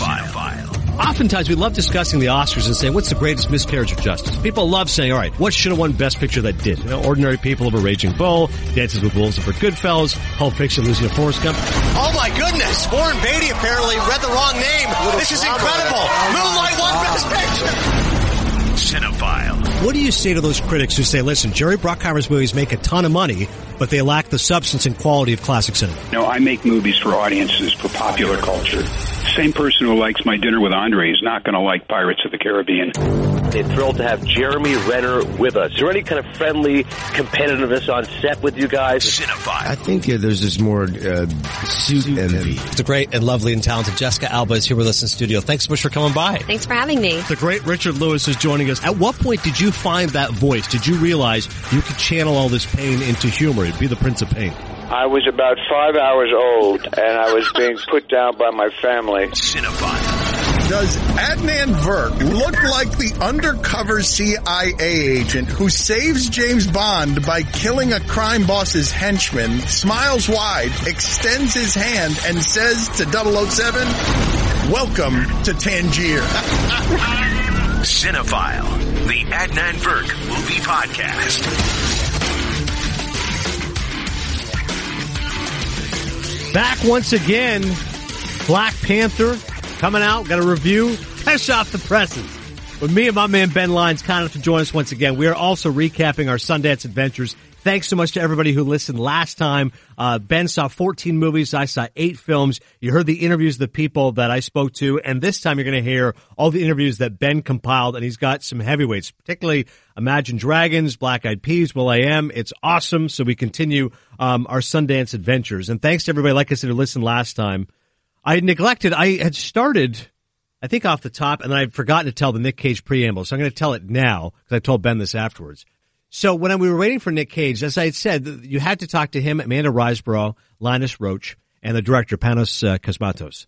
Cinephile. Oftentimes we love discussing the Oscars and saying, what's the greatest miscarriage of justice? People love saying, all right, what should have won Best Picture that did? You know, Ordinary People of a Raging Bull, Dances with Wolves for Goodfellas, Pulp Fiction losing to Forrest Gump. Oh my goodness! Warren Beatty apparently read the wrong name. This is incredible. Moonlight won Best Picture. Cinephile. What do you say to those critics who say, listen, Jerry Bruckheimer's movies make a ton of money, but they lack the substance and quality of classic cinema? No, I make movies for audiences, for popular culture. Same person who likes My Dinner with Andre is not going to like Pirates of the Caribbean. They're thrilled to have Jeremy Renner with us. Is there any kind of friendly competitiveness on set with you guys? Cinephile. I think uh, there's this more uh, suit envy. The great and lovely and talented Jessica Alba is here with us in studio. Thanks so much for coming by. Thanks for having me. The great Richard Lewis is joining us. At what point did you find that voice? Did you realize you could channel all this pain into humor? It'd be the Prince of Pain. I was about five hours old, and I was being put down by my family. Cinephile. Does Adnan Virk look like the undercover CIA agent who saves James Bond by killing a crime boss's henchman, smiles wide, extends his hand, and says to 007, Welcome to Tangier. Cinephile. The Adnan Virk Movie Podcast. Back once again, Black Panther coming out. Got a review. Fresh off the presses. With me and my man Ben Lyons, kind enough to join us once again. We are also recapping our Sundance adventures. Thanks so much to everybody who listened last time. Uh, ben saw 14 movies. I saw eight films. You heard the interviews of the people that I spoke to. And this time you're going to hear all the interviews that Ben compiled. And he's got some heavyweights, particularly Imagine Dragons, Black Eyed Peas, Will I Am. It's awesome. So we continue, um, our Sundance adventures. And thanks to everybody, like I said, who listened last time. I neglected, I had started, I think off the top, and then I'd forgotten to tell the Nick Cage preamble. So I'm going to tell it now because I told Ben this afterwards. So when we were waiting for Nick Cage, as I said, you had to talk to him, Amanda Riseborough, Linus Roache, and the director Panos uh, Cosmatos.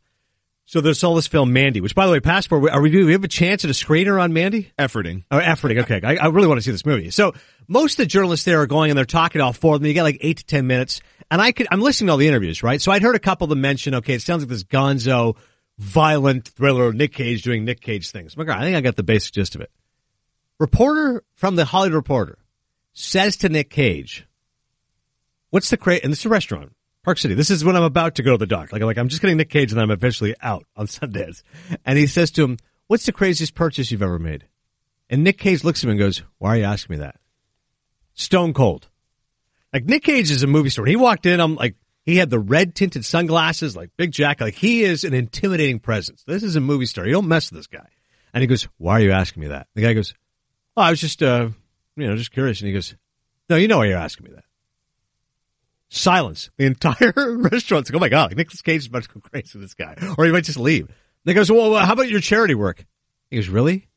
So there's all this film Mandy, which by the way, Passport, are we, do we have a chance at a screener on Mandy? Efforting. Oh, efforting. Okay. I, I really want to see this movie. So most of the journalists there are going and they're talking all four of them. You get like eight to ten minutes. And I could, I'm listening to all the interviews, right? So I'd heard a couple of them mention, okay, it sounds like this gonzo, violent thriller, Nick Cage doing Nick Cage things. I'm like, I think I got the basic gist of it. Reporter from the Hollywood Reporter says to Nick Cage, what's the cra and this is a restaurant, Park City. This is when I'm about to go to the dock. Like, like I'm just getting Nick Cage and I'm eventually out on Sundays. And he says to him, what's the craziest purchase you've ever made? And Nick Cage looks at him and goes, why are you asking me that? Stone cold. Like Nick Cage is a movie star. He walked in, I'm like, he had the red tinted sunglasses, like big Jack. Like he is an intimidating presence. This is a movie star. You don't mess with this guy. And he goes, why are you asking me that? The guy goes, oh, I was just, uh, you know, just curious. And he goes, no, you know why you're asking me that. Silence. The entire restaurant's like, oh my God, like Nicolas Cage is about to go crazy with this guy. Or he might just leave. And he goes, well, how about your charity work? He goes, really?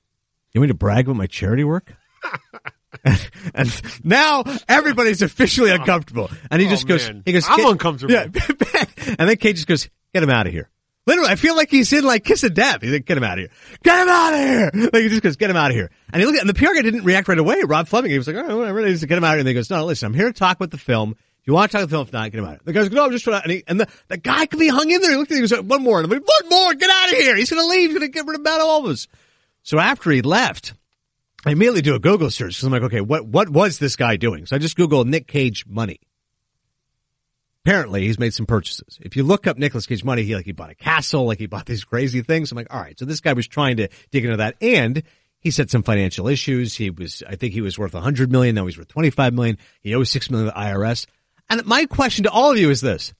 You want me to brag about my charity work? and now everybody's officially oh. uncomfortable. And he Oh, just goes, man. he goes, I'm uncomfortable." Yeah. and then Kate just goes, get him out of here. Literally, I feel like he's in like kiss of death. He's like, get him out of here. Get him out of here. Like he just goes, get him out of here. And he looked at, and the PR guy didn't react right away. Rob Fleming, he was like, oh, all right, whatever. And he just get him out of here. And he goes, no, listen, I'm here to talk about the film. If you want to talk about the film, if not, get him out. Of here. The guy goes, no, I'm just trying to, and, he, and the, the guy could be hung in there. He looked at him, he goes, one more. And I'm like, one more, get out of here. He's going to leave. He's going to get rid of all of us. So after he left, I immediately do a Google search because I'm like, okay, what, what was this guy doing? So I just Google Nick Cage money. Apparently he's made some purchases. If you look up Nicolas Cage money, he like, he bought a castle, like he bought these crazy things. I'm like, all right. So this guy was trying to dig into that and he said some financial issues. He was, I think he was worth 100 million. Now he's worth 25 million. He owes 6 million to the IRS. And my question to all of you is this.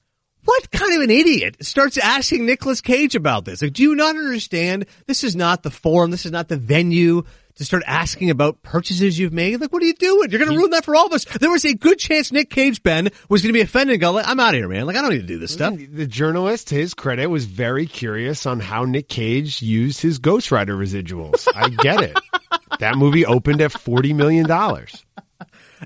What kind of an idiot starts asking Nicolas Cage about this? Like, do you not understand? This is not the forum. This is not the venue to start asking about purchases you've made. Like, what are you doing? You're going to ruin that for all of us. There was a good chance Nick Cage, Ben, was going to be offended and go, like, I'm out of here, man. Like, I don't need to do this stuff. The journalist, to his credit, was very curious on how Nick Cage used his Ghost Rider residuals. I get it. That movie opened at $40 million.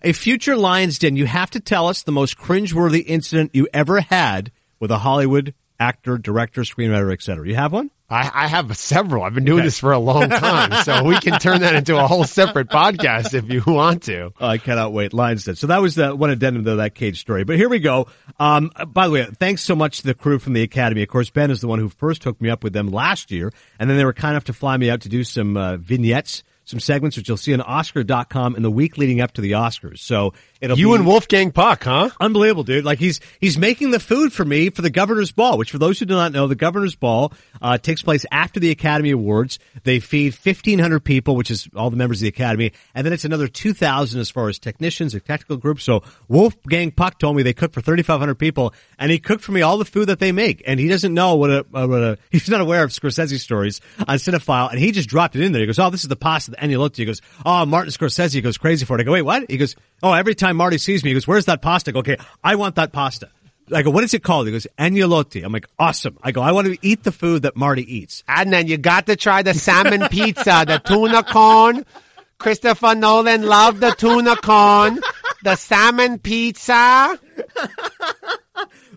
A future Lion's Den, you have to tell us the most cringeworthy incident you ever had with a Hollywood actor, director, screenwriter, etc. You have one? I, I have several. I've been doing this for a long time, so we can turn that into a whole separate podcast if you want to. I cannot wait. Lions Den. So that was the one addendum to that cage story. But here we go. Um, by the way, thanks so much to the crew from the Academy. Of course, Ben is the one who first hooked me up with them last year, and then they were kind enough to fly me out to do some uh, vignettes some segments which you'll see on Oscar.com in the week leading up to the Oscars. So it'll you be and Wolfgang Puck, huh? Unbelievable, dude. Like he's he's making the food for me for the Governor's Ball, which for those who do not know, the Governor's Ball uh, takes place after the Academy Awards. They feed fifteen hundred people, which is all the members of the Academy, and then it's another two thousand as far as technicians or technical groups. So Wolfgang Puck told me they cook for thirty five hundred people, and he cooked for me all the food that they make, and he doesn't know what a, what a he's not aware of Scorsese stories on Cinephile, and he just dropped it in there. He goes, "Oh, this is the pasta." And you looked, he goes, "Oh, Martin Scorsese goes crazy for it." I go, "Wait, what?" He goes, "Oh, every time Marty sees me, he goes, where's that pasta?" I go, "Okay, I want that pasta." I go, what is it called? He goes, agnolotti. I'm like, awesome. I go, I want to eat the food that Marty eats. And then you got to try the salmon pizza, the tuna cone. Christopher Nolan loved the tuna cone, the salmon pizza.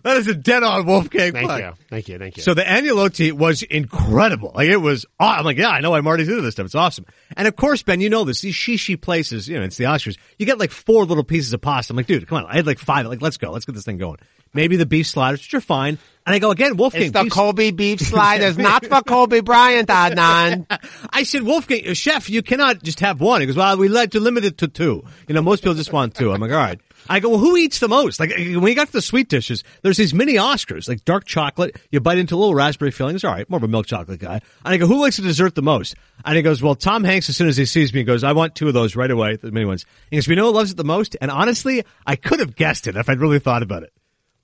That is a dead on Wolfgang Thank Puck. you. Thank you. Thank you. So the agnolotti was incredible. Like it was, aw- I'm like, yeah, I know I'm already into this stuff. It's awesome. And of course, Ben, you know this, these shishi places, you know, it's the Oscars. You get like four little pieces of pasta. I'm like, dude, come on. I had like five. Like, let's go. Let's get this thing going. Maybe the beef sliders, which are fine. And I go again, Wolfgang. it's the beef- Kobe beef sliders, not for Kobe Bryant, Adnan. I said, Wolfgang, chef, you cannot just have one. He goes, well, we like to limit it to two. You know, most people just want two. I'm like, all right. I go, well, who eats the most? Like, uh, when you got to the sweet dishes, there's these mini Oscars, like dark chocolate. You bite into little raspberry filling. It's all right. More of a milk chocolate guy. And I go, who likes the dessert the most? And he goes, well, Tom Hanks, as soon as he sees me, he goes, I want two of those right away, the mini ones. He goes, we know who loves it the most? And honestly, I could have guessed it if I'd really thought about it.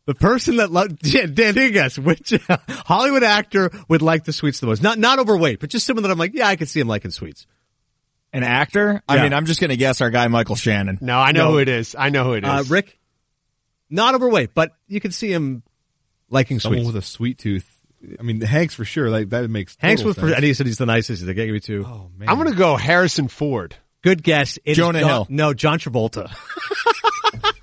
The person that loved, Dan, Dan, a guess, which Hollywood actor would like the sweets the most? Not, not overweight, but just someone that I'm like, yeah, I could see him liking sweets. An actor? I mean, I'm just going to guess our guy Michael Shannon. No, I know No. who it is. I know who it is. Uh, Rick, not overweight, but you can see him liking Someone sweets. with a sweet tooth. I mean, Hanks for sure. Like that makes Hanks total was, sense. and he said he's the nicest. He's like, give me two. Oh man, I'm going to go Harrison Ford. Good guess. It is Jonah John- Hill. No, John Travolta.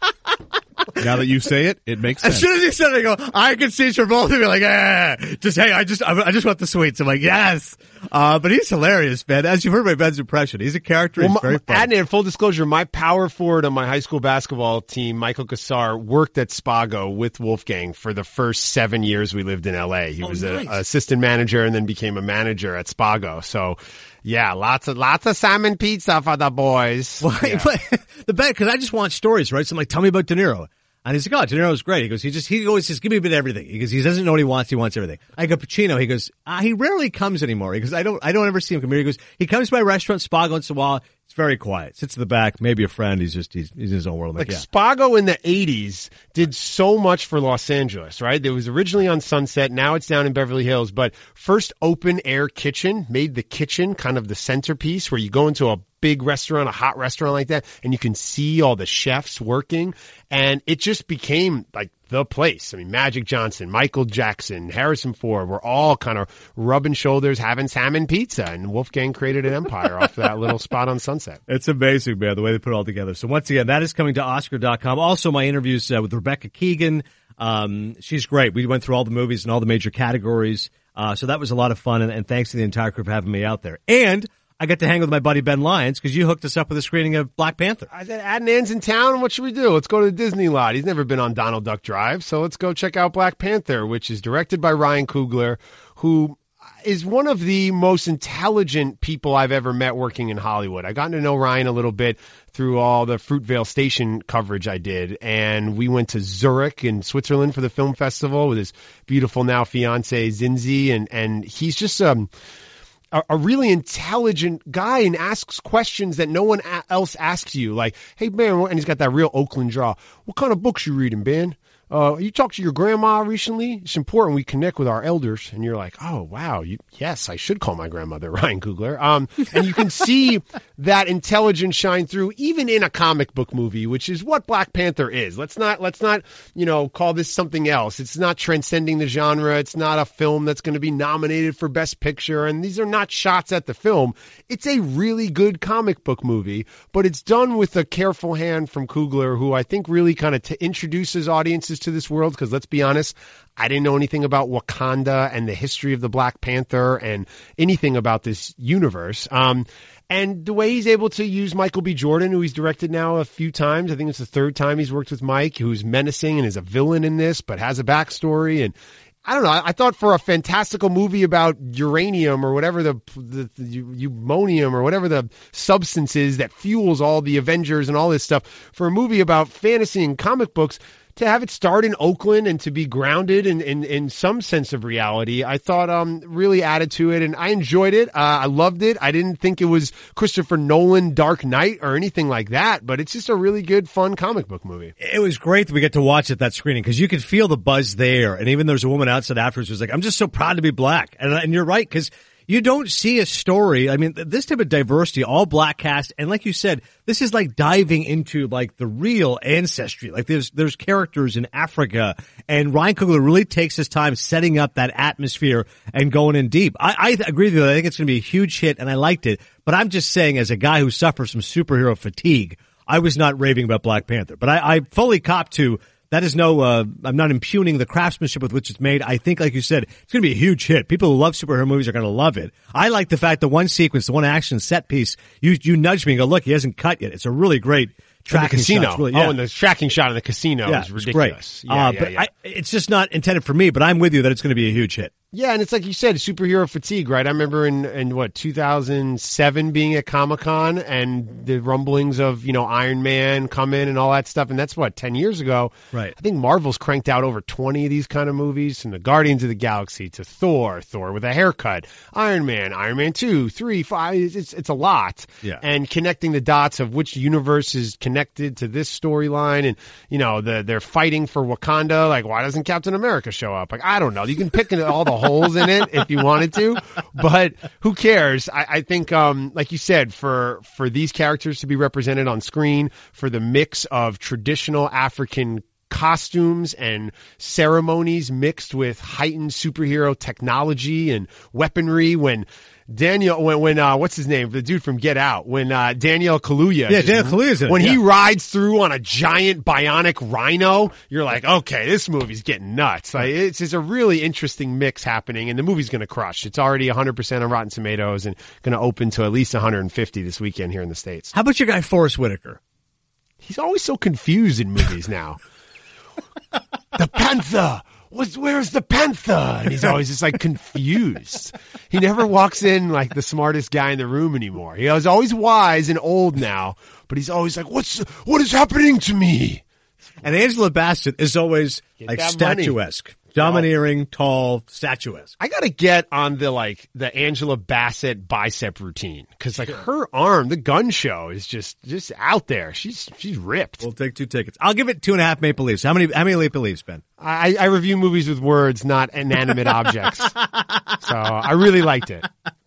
now that you say it, it makes As soon as he said it, I go, I could see Travolta be like, eh, just, hey, I just, I, I just want the sweets. I'm like, yes. Uh, but he's hilarious, man. As you've heard my Ben's impression, he's a character. He's Well, very my, funny. Adnan, full disclosure, my power forward on my high school basketball team, Michael Kassar, worked at Spago with Wolfgang for the first seven years we lived in LA. He Oh, was nice. a, a assistant manager and then became a manager at Spago. So, yeah, lots of lots of salmon pizza for the boys. Well, Yeah. the bet because I just want stories, right? So I'm like, tell me about De Niro. And he's like, oh, De Niro's great. He goes, he just, he always says, give me a bit of everything. He goes, he doesn't know what he wants. He wants everything. I go, Pacino. He goes, ah, he rarely comes anymore. He goes, I don't, I don't ever see him come here. He goes, he comes to my restaurant, Spa once in a while. It's very quiet. Sits in the back, maybe a friend. He's just, he's, he's in his own world. I'm like, Like yeah. Spago in the 80s did so much for Los Angeles, right? It was originally on Sunset. Now it's down in Beverly Hills, but first open air kitchen made the kitchen kind of the centerpiece where you go into a big restaurant, a hot restaurant like that, and you can see all the chefs working. And it just became like the place. I mean, Magic Johnson, Michael Jackson, Harrison Ford were all kind of rubbing shoulders, having salmon pizza, and Wolfgang created an empire off that little spot on Sunset. It's amazing, man, the way they put it all together. So once again, that is coming to Oscar.com. Also, my interviews uh, with Rebecca Keegan. Um, she's great. We went through all the movies and all the major categories. Uh, so that was a lot of fun. And, and thanks to the entire crew for having me out there. And I got to hang with my buddy Ben Lyons because you hooked us up with a screening of Black Panther. I said, Adnan's in town. What should we do? Let's go to the Disney lot. He's never been on Donald Duck Drive, so let's go check out Black Panther, which is directed by Ryan Coogler, who is one of the most intelligent people I've ever met working in Hollywood. I got to know Ryan a little bit through all the Fruitvale Station coverage I did, and we went to Zurich in Switzerland for the film festival with his beautiful now fiance Zinzi, and and he's just um a, a really intelligent guy and asks questions that no one else asks you. Like, hey, Ben, and he's got that real Oakland draw. What kind of books you reading, Ben? Uh, you talked to your grandma recently? It's important we connect with our elders. And you're like, oh, wow. You, yes, I should call my grandmother, Ryan Coogler. Um, and you can see that intelligence shine through even in a comic book movie, which is what Black Panther is. Let's not, let's not, you know, call this something else. It's not transcending the genre. It's not a film that's going to be nominated for Best Picture. And these are not shots at the film. It's a really good comic book movie, but it's done with a careful hand from Coogler, who I think really kind of t- introduces audiences to this world because let's be honest, I didn't know anything about Wakanda and the history of the Black Panther and anything about this universe. Um, and the way he's able to use Michael B. Jordan, who he's directed now a few times, I think it's the third time he's worked with Mike, who's menacing and is a villain in this, but has a backstory. And I don't know. I, I thought for a fantastical movie about uranium or whatever the, the, the euphonium or whatever the substance is that fuels all the Avengers and all this stuff, for a movie about fantasy and comic books, to have it start in Oakland and to be grounded in, in, in some sense of reality, I thought um really added to it, and I enjoyed it. Uh, I loved it. I didn't think it was Christopher Nolan Dark Knight or anything like that, but it's just a really good, fun comic book movie. It was great that we get to watch at that screening because you could feel the buzz there, and even there's a woman outside afterwards who's like, "I'm just so proud to be black," and and you're right because you don't see a story. I mean, this type of diversity, all black cast, and like you said, this is like diving into like the real ancestry. Like there's there's characters in Africa, and Ryan Coogler really takes his time setting up that atmosphere and going in deep. I, I agree with you. I think it's going to be a huge hit, and I liked it. But I'm just saying, as a guy who suffers from superhero fatigue, I was not raving about Black Panther. But I, I fully cop to that is no, uh, I'm not impugning the craftsmanship with which it's made. I think, like you said, it's going to be a huge hit. People who love superhero movies are going to love it. I like the fact that one sequence, the one action set piece, you, you nudge me and go, look, he hasn't cut yet. It's a really great tracking casino. shot. Really, yeah. Oh, and the tracking shot in the casino yeah, is it's ridiculous. great. Yeah, uh, but. I, it's just not intended for me, but I'm with you that it's going to be a huge hit. Yeah, and it's like you said, superhero fatigue, right? I remember in, in what 2007 being at Comic Con and the rumblings of you know Iron Man coming and all that stuff, and that's what 10 years ago. Right. I think Marvel's cranked out over 20 of these kind of movies, from the Guardians of the Galaxy to Thor, Thor with a haircut, Iron Man, Iron Man two, three, five. It's it's a lot. Yeah. And connecting the dots of which universe is connected to this storyline, and you know the they're fighting for Wakanda. Like, why doesn't Captain America show up? Like, I don't know. You can pick all the holes in it if you wanted to, but who cares? I, I think, um, like you said, for for these characters to be represented on screen, for the mix of traditional African costumes and ceremonies mixed with heightened superhero technology and weaponry when Daniel when when uh what's his name? The dude from Get Out when uh Daniel Kaluuya Yeah, Daniel it, when he rides through on a giant bionic rhino you're like okay this movie's getting nuts. Like it's just a really interesting mix happening and the movie's going to crush. It's already 100% on Rotten Tomatoes and going to open to at least 150 this weekend here in the states. How about your guy Forest Whitaker? He's always so confused in movies now. the Panther. What's, where's the Panther? And he's always just like confused. He never walks in like the smartest guy in the room anymore. He was always wise and old now, but he's always like, what's, what is happening to me? And Angela Bassett is always Get like statuesque. money. Domineering, tall, statuesque. I gotta get on the like the Angela Bassett bicep routine because like her arm, the gun show is just just out there. She's she's ripped. We'll take two tickets. I'll give it two and a half Maple Leafs. How many? How many Maple Leafs, Ben? I, I review movies with words, not inanimate objects. So I really liked it.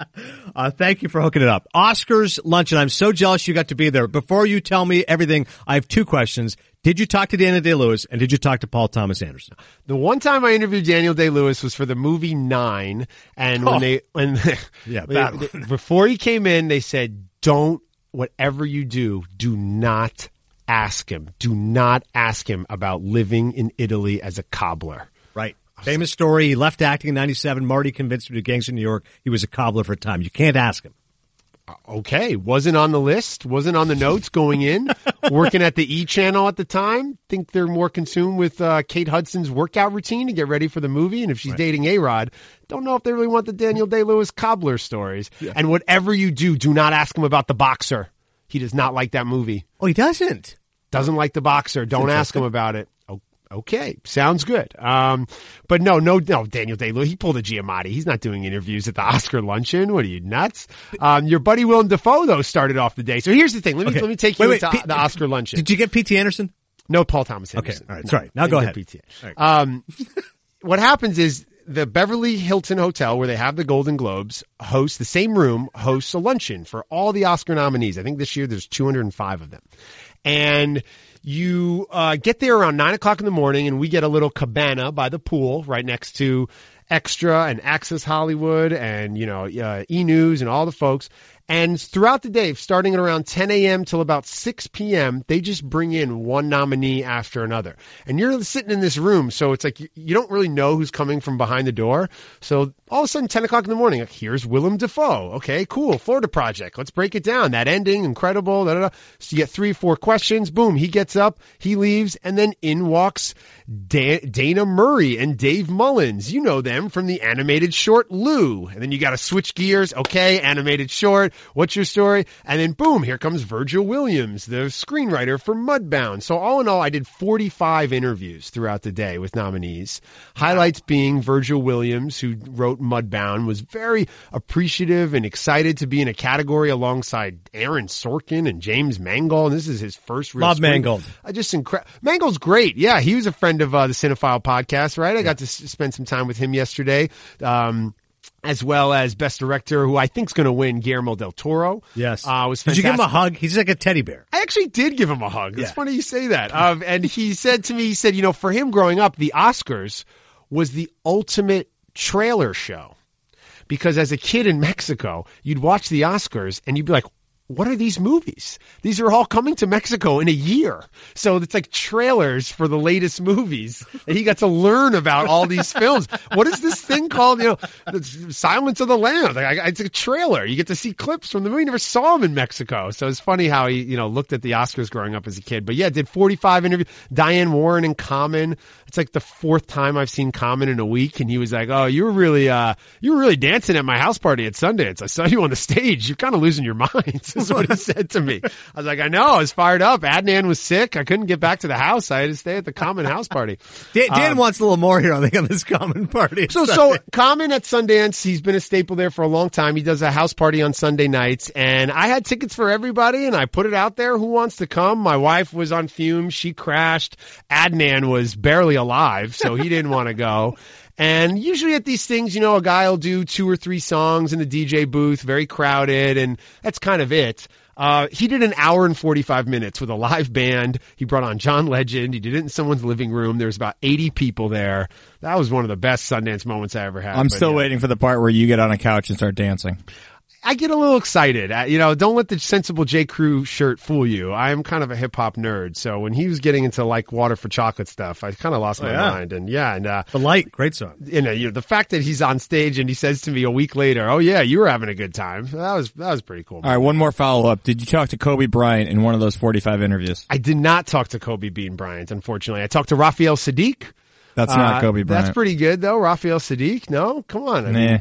Uh, thank you for hooking it up. Oscars luncheon. I'm so jealous you got to be there. Before you tell me everything, I have two questions. Did you talk to Daniel Day Lewis and did you talk to Paul Thomas Anderson? The one time I interviewed Daniel Day Lewis was for the movie Nine, and when Oh. they when Yeah, they- they- before he came in, they said, "Don't whatever you do, do not ask him. Do not ask him about living in Italy as a cobbler." Right. Famous story. He left acting in 97. Marty convinced him to Gangs in New York. He was a cobbler for a time. You can't ask him. Okay, wasn't on the list, wasn't on the notes going in. Working at the E channel at the time, think they're more consumed with uh, Kate Hudson's workout routine to get ready for the movie. And if she's dating A Rod, don't know if they really want the Daniel Day Lewis cobbler stories. And whatever you do, do not ask him about the boxer. He does not like that movie. Oh, he doesn't. Doesn't like the boxer. Don't ask him about it. O- Okay, sounds good. Um, but no, no, no, Daniel Day Lewis, he pulled a Giamatti. He's not doing interviews at the Oscar luncheon. What are you nuts? Um, your buddy Willem Dafoe though started off the day. So here's the thing. Let me Okay. let me take you Wait, wait, into P- the Oscar luncheon. Did you get P.T. Anderson? No, Paul Thomas Okay, Anderson. all right, No, sorry. Now go ahead. PT. Right. Um, what happens is the Beverly Hilton Hotel, where they have the Golden Globes, hosts the same room hosts a luncheon for all the Oscar nominees. I think this year there's 205 of them, and you uh, get there around nine o'clock in the morning, and we get a little cabana by the pool right next to Extra and Access Hollywood, and you know uh, E News and all the folks. And throughout the day, starting at around 10 a.m. till about 6 p.m., they just bring in one nominee after another. And you're sitting in this room, so it's like you, don't really know who's coming from behind the door. So all of a sudden, 10 o'clock in the morning, here's Willem Dafoe. Okay, cool. Florida Project. Let's break it down. That ending, incredible. Da, da, da. So you get three, four questions. Boom. He gets up, he leaves, and then in walks da- Dana Murray and Dave Mullins. You know them from the animated short Lou. And then you got to switch gears. Okay, animated short. What's your story? And then boom, here comes Virgil Williams, the screenwriter for Mudbound. So all in all, I did 45 interviews throughout the day with nominees. Highlights being Virgil Williams, who wrote Mudbound, was very appreciative and excited to be in a category alongside Aaron Sorkin and James Mangold. And this is his first real Love screen- Mangold. I just incredible. Mangold's great. Yeah, he was a friend of uh, the Cinephile podcast, right? I got to s- spend some time with him yesterday. Um, as well as best director, who I think is going to win, Guillermo del Toro. Yes. uh, was Did you give him a hug? He's like a teddy bear. I actually did give him a hug. It's Yeah. funny you say that. Um, and he said to me, he said, you know, for him growing up, the Oscars was the ultimate trailer show. Because as a kid in Mexico, you'd watch the Oscars and you'd be like, what are these movies? These are all coming to Mexico in a year. So it's like trailers for the latest movies. And he got to learn about all these films. What is this thing called? You know, Silence of the Lambs. Like, it's a trailer. You get to see clips from the movie. You never saw him in Mexico. So it's funny how he, you know, looked at the Oscars growing up as a kid. But yeah, did 45 interviews. Diane Warren and Common. It's like the fourth time I've seen Common in a week. And he was like, oh, you were really, uh, you were really dancing at my house party at Sundance. I saw you on the stage. You're kind of losing your mind. Is what he said to me. I was like, I know. I was fired up. Adnan was sick. I couldn't get back to the house. I had to stay at the Common house party. Dan, Dan Um, wants a little more here, I think, on this common party. so, so Common at Sundance, he's been a staple there for a long time. He does a house party on Sunday nights, and I had tickets for everybody, and I put it out there. Who wants to come? My wife was on fumes. She crashed. Adnan was barely alive, so he didn't want to go. And usually at these things, you know, a guy will do two or three songs in the DJ booth, very crowded, and that's kind of it. Uh, he did an hour and 45 minutes with a live band. He brought on John Legend. He did it in someone's living room. There was about 80 people there. That was one of the best Sundance moments I ever had. I'm still yeah. waiting for the part where you get on a couch and start dancing. I get a little excited. Uh, You know, don't let the sensible J. Crew shirt fool you. I am kind of a hip hop nerd, so when he was getting into like water for chocolate stuff, I kind of lost Oh, my yeah. mind. And yeah, and uh, The Light, great song. you know, you know, the fact that he's on stage and he says to me a week later, "Oh yeah, you were having a good time." That was that was pretty cool. All right, one more follow up. Did you talk to Kobe Bryant in one of those 45 interviews? I did not talk to Kobe Bean Bryant, unfortunately. I talked to Raphael Saadiq. That's not Uh, Kobe Bryant. That's pretty good though, Raphael Saadiq. No, come on. I mean, Nah.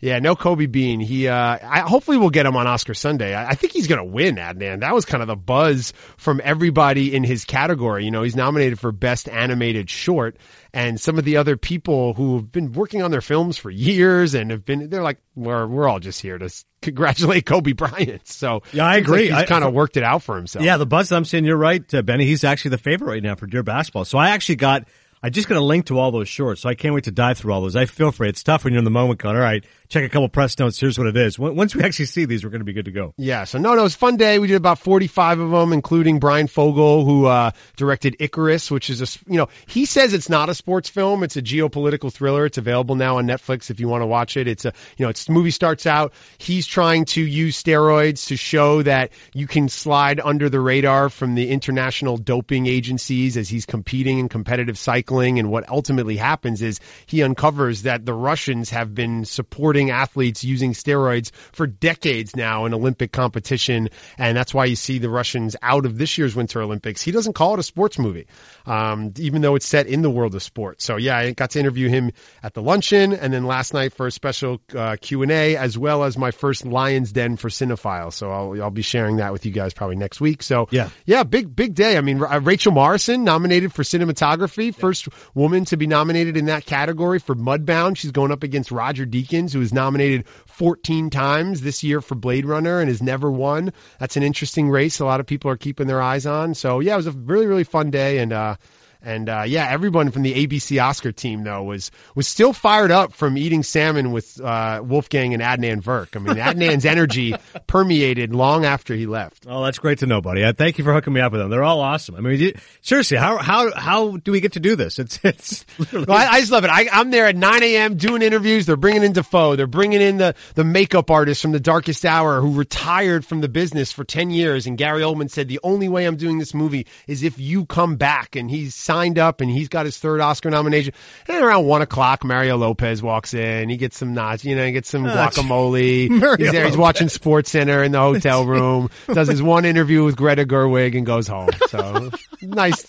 Yeah, no Kobe Bean. He, uh, I, hopefully we'll get him on Oscar Sunday. I, I think he's going to win, Adnan. That was kind of the buzz from everybody in his category. You know, he's nominated for Best Animated Short, and some of the other people who have been working on their films for years and have been, they're like, we're, we're all just here to congratulate Kobe Bryant. So Yeah, I seems like agree. He's kind of worked it out for himself. Yeah, the buzz that I'm saying, you're right, uh, Benny. He's actually the favorite right now for Dear Basketball. So I actually got, I just got a link to all those shorts. So I can't wait to dive through all those. I feel for it. It's tough when you're in the moment going, all right, check a couple press notes. Here's what it is. Once we actually see these, we're going to be good to go. Yeah, so no, no, it was fun day. We did about 45 of them, including Bryan Fogel, who uh, directed Icarus, which is a you know, he says it's not a sports film. It's a geopolitical thriller. It's available now on Netflix if you want to watch it. It's a, you know, it's the movie starts out. He's trying to use steroids to show that you can slide under the radar from the international doping agencies as he's competing in competitive cycling. And what ultimately happens is he uncovers that the Russians have been supporting athletes using steroids for decades now in Olympic competition. And that's why you see the Russians out of this year's Winter Olympics. He doesn't call it a sports movie, um, even though it's set in the world of sports. So yeah, I got to interview him at the luncheon and then last night for a special uh, Q&A as well as my first Lions Den for Cinephile. So I'll, I'll be sharing that with you guys probably next week. So Yeah. yeah, big, big day. I mean, uh, Rachel Morrison nominated for cinematography, first woman to be nominated in that category for Mudbound. She's going up against Roger Deakins, who was nominated 14 times this year for Blade Runner and has never won. That's an interesting race. A lot of people are keeping their eyes on. So yeah, it was a really, really fun day and, uh, And uh, yeah, everyone from the ABC Oscar team though was was still fired up from eating salmon with uh, Wolfgang and Adnan Virk. I mean, Adnan's energy permeated long after he left. Oh, that's great to know, buddy. Uh, thank you for hooking me up with them. They're all awesome. I mean, seriously, how how how do we get to do this? It's it's. literally- I, I just love it. I, I'm there at 9 a.m. doing interviews. They're bringing in Dafoe. They're bringing in the, the makeup artist from The Darkest Hour who retired from the business for 10 years. And Gary Oldman said, the only way I'm doing this movie is if you come back. And he's signed up and he's got his third Oscar nomination. And around 1 o'clock, Mario Lopez walks in. He gets some nuts, you know, he gets some guacamole. Mario he's there. He's watching Sports Center in the hotel room. does his one interview with Greta Gerwig and goes home. So nice.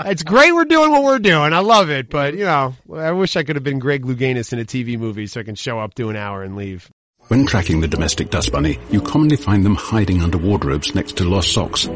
It's great we're doing what we're doing. I love it, but you know, I wish I could have been Greg Louganis in a TV movie so I can show up, do an hour, and leave. When tracking the domestic dust bunny, you commonly find them hiding under wardrobes next to lost socks.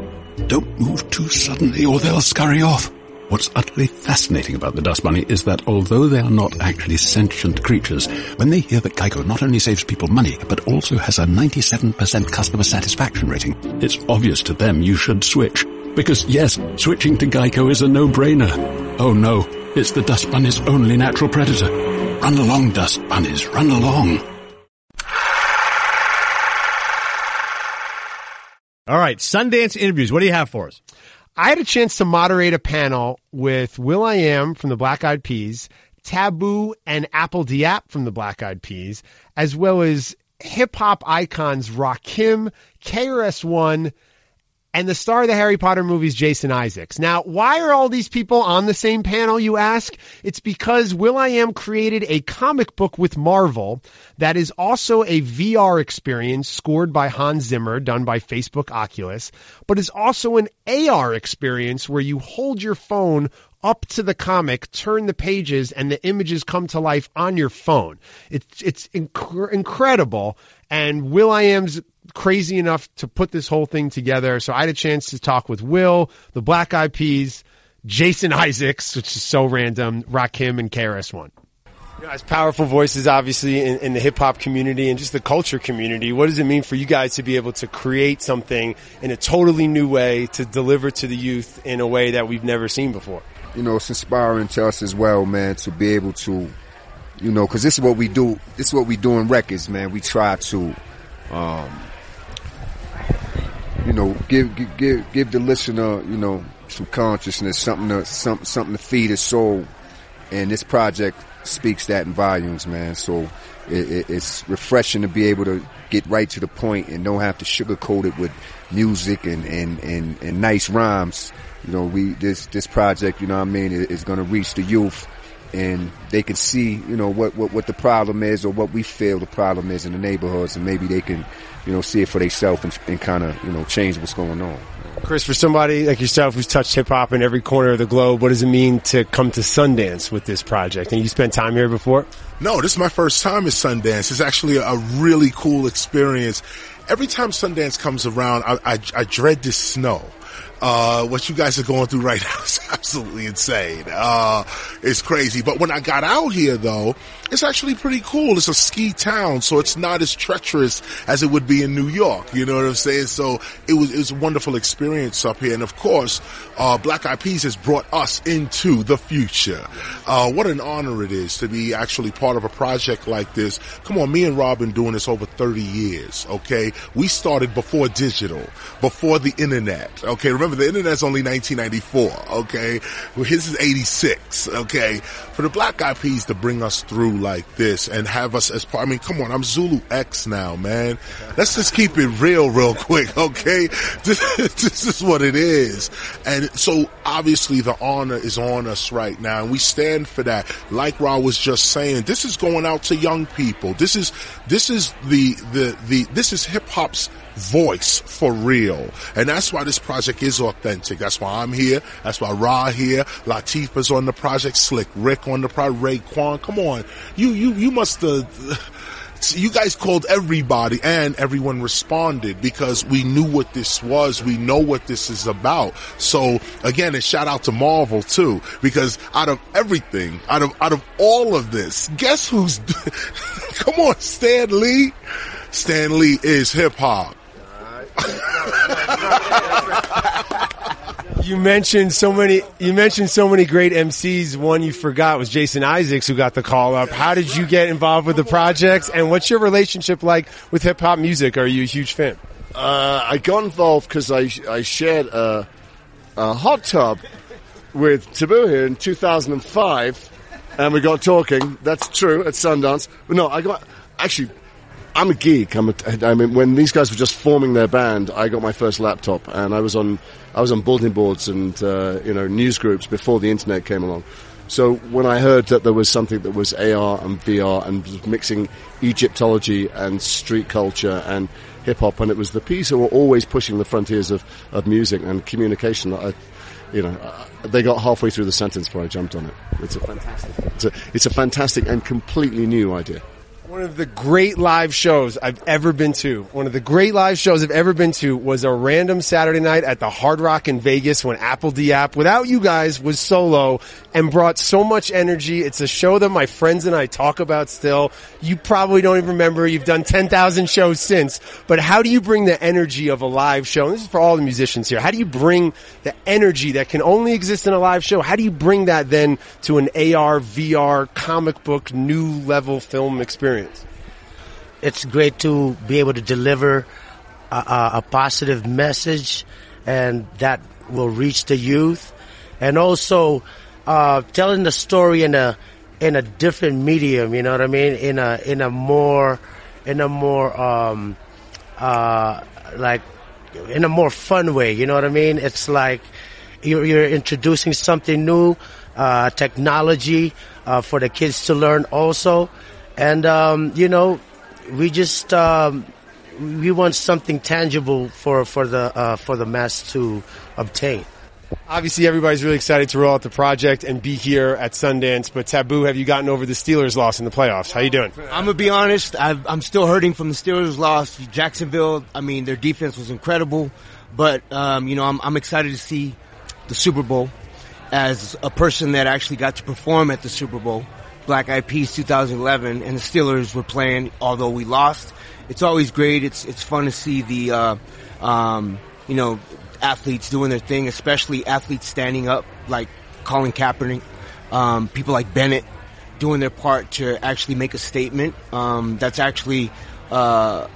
Don't move too suddenly or they'll scurry off. What's utterly fascinating about the dust bunny is that although they are not actually sentient creatures, when they hear that Geico not only saves people money, but also has a 97% customer satisfaction rating, it's obvious to them you should switch. Because yes, switching to Geico is a no-brainer. Oh no, it's the dust bunny's only natural predator. Run along, dust bunnies, run along. all right, Sundance interviews. What do you have for us? I had a chance to moderate a panel with Will I Am from the Black Eyed Peas, Taboo and apl.de.ap from the Black Eyed Peas, as well as hip hop icons Rakim, KRS-One, and the star of the Harry Potter movies, Jason Isaacs. Now, why are all these people on the same panel, you ask? It's because Will I Am created a comic book with Marvel that is also a VR experience scored by Hans Zimmer, done by Facebook Oculus, but is also an AR experience where you hold your phone up to the comic, turn the pages, and the images come to life on your phone. It's it's inc- incredible. And Will I Am's crazy enough to put this whole thing together. So I had a chance to talk with Will, the Black Eyed Peas, Jason Isaacs, which is so random, Rakim, and KRS One. You guys, powerful voices, obviously, in, in the hip hop community and just the culture community. What does it mean for you guys to be able to create something in a totally new way to deliver to the youth in a way that we've never seen before? you know, it's inspiring to us as well, man, to be able to, you know, because this is what we do. This is what we do in records, man. We try to, um, you know, give give give, the listener, you know, some consciousness, something to something something to feed his soul, and this project speaks that in volumes, man. So it, it, it's refreshing to be able to get right to the point and don't have to sugarcoat it with music and and and, and nice rhymes you know, we this this project, you know, what I mean, is going to reach the youth, and they can see, you know, what, what what the problem is or what we feel the problem is in the neighborhoods, and maybe they can, you know, see it for themselves and, and kind of, you know, change what's going on. Chris, for somebody like yourself who's touched hip hop in every corner of the globe, what does it mean to come to Sundance with this project? And you spent time here before? No, this is my first time at Sundance. It's actually a really cool experience. Every time Sundance comes around, I, I, I dread the snow. Uh, what you guys are going through right now is absolutely insane. Uh, it's crazy. But when I got out here though, it's actually pretty cool. It's a ski town, so it's not as treacherous as it would be in New York. You know what I'm saying? So it was, it was a wonderful experience up here. And of course, uh, Black Eyed Peas has brought us into the future. Uh, what an honor it is to be actually part of a project like this. Come on, me and Rob been doing this over 30 years. Okay. We started before digital, before the internet. Okay. Remember the internet's only 1994. Okay. Well, his is 86. Okay. For the Black Eyed Peas to bring us through like this and have us as part, I mean, come on, I'm Zulu X now, man. Let's just keep it real, real quick. Okay. This, this is what it is. And so obviously the honor is on us right now and we stand for that. Like Ra was just saying, this is going out to young people. This is, this is the, the, the, this is hip hop's voice for real. And that's why this project is authentic. That's why I'm here. That's why Ra here. Latifah's on the project. Slick Rick on the project. Raekwon. Come on. You, you, you must have, you guys called everybody and everyone responded because we knew what this was. We know what this is about. So again, a shout out to Marvel too, because out of everything, out of, out of all of this, guess who's, come on, Stan Lee? Stan Lee is hip hop. You mentioned so many. You mentioned so many great MCs. One you forgot was Jason Isaacs, who got the call up. How did you get involved with the projects, and what's your relationship like with hip hop music? Are you a huge fan? Uh, I got involved because I I shared a, a hot tub with Taboo here in 2005, and we got talking. That's true at Sundance. But no, I got actually. I'm a geek. I'm a, I mean, when these guys were just forming their band, I got my first laptop, and I was on I was on bulletin boards and uh, you know news groups before the internet came along. So when I heard that there was something that was AR and VR and mixing Egyptology and street culture and hip hop, and it was the Peas who were always pushing the frontiers of, of music and communication. I, you know, uh, they got halfway through the sentence before I jumped on it. It's a fantastic, it's a, it's a fantastic and completely new idea. One of the great live shows I've ever been to, one of the great live shows I've ever been to was a random Saturday night at the Hard Rock in Vegas when apl.de.ap, without you guys, was solo and brought so much energy. It's a show that my friends and I talk about still. You probably don't even remember. You've done 10,000 shows since, but how do you bring the energy of a live show? And this is for all the musicians here. How do you bring the energy that can only exist in a live show? How do you bring that then to an AR, VR, comic book, new level film experience? It's great to be able to deliver a, a, a positive message and that will reach the youth. And also uh, telling the story in a in a different medium you know what i mean? In a in a more in a more um uh like in a more fun way you know what i mean? It's like you're, you're introducing something new uh technology uh for the kids to learn also and um you know we just um we want something tangible for for the uh for the mass to obtain Obviously, everybody's really excited to roll out the project and be here at Sundance. But Taboo, have you gotten over the Steelers loss in the playoffs? How you doing? I'm gonna be honest. I've, I'm still hurting from the Steelers loss. Jacksonville. I mean, their defense was incredible, but um, you know, I'm, I'm excited to see the Super Bowl as a person that actually got to perform at the Super Bowl. Black Eyed Peas 2011, and the Steelers were playing. Although we lost, it's always great. It's it's fun to see the uh, um, you know athletes doing their thing, especially athletes standing up like Colin Kaepernick, um, people like Bennett doing their part to actually make a statement. Um, that's actually uh,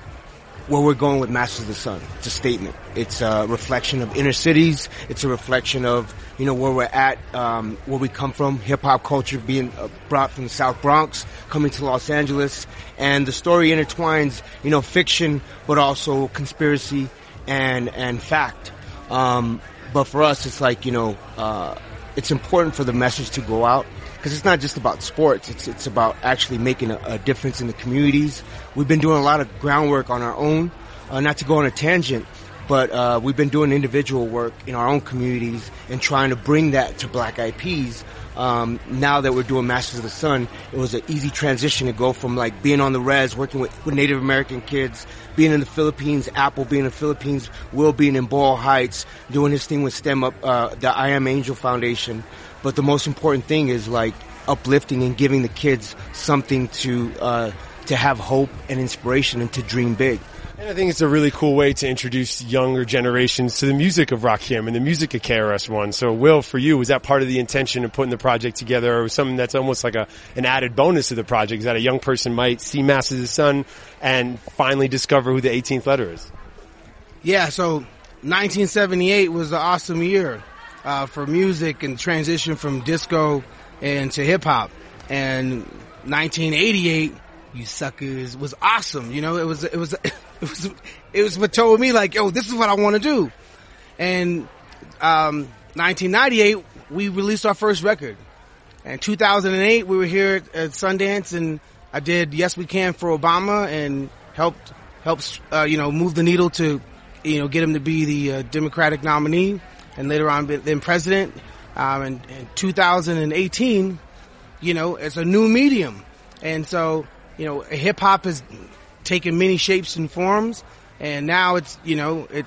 where we're going with Masters of the Sun. It's a statement. It's a reflection of inner cities. It's a reflection of you know where we're at, um, where we come from, hip hop culture being uh, brought from the South Bronx, coming to Los Angeles, and the story intertwines you know fiction, but also conspiracy and and fact. Um, but for us, it's like you know, uh, it's important for the message to go out because it's not just about sports. It's it's about actually making a, a, difference in the communities. We've been doing a lot of groundwork on our own. Uh, not to go on a tangent, but uh, we've been doing individual work in our own communities and trying to bring that to Black Eyed Peas. Um, now that we're doing Masters of the Sun, it was an easy transition to go from like being on the res, working with, with Native American kids, being in the Philippines, Apple being in the Philippines, Will being in Boyle Heights, doing his thing with STEM up, uh, the I Am Angel Foundation. But the most important thing is like uplifting and giving the kids something to, uh, to have hope and inspiration and to dream big. And I think it's a really cool way to introduce younger generations to the music of Rakim and the music of KRS-One. So, Will, for you, was that part of the intention of putting the project together, or was something that's almost like a an added bonus to the project? Is that a young person might see Masters of the Sun and finally discover who the 18th letter is? Yeah. So, 1978 was an awesome year uh, for music and transition from disco and to hip hop, and 1988 you suckers was awesome. You know, it was, it was, it was, it was what told me like, yo, this is what I want to do. And, um, 1998, we released our first record. And 2008, we were here at, Sundance and I did Yes We Can for Obama and helped, helps, uh, you know, move the needle to, you know, get him to be the uh, Democratic nominee and later on then president. Um, and, and 2018, you know, it's a new medium. And so, you know, hip hop has taken many shapes and forms, and now it's you know it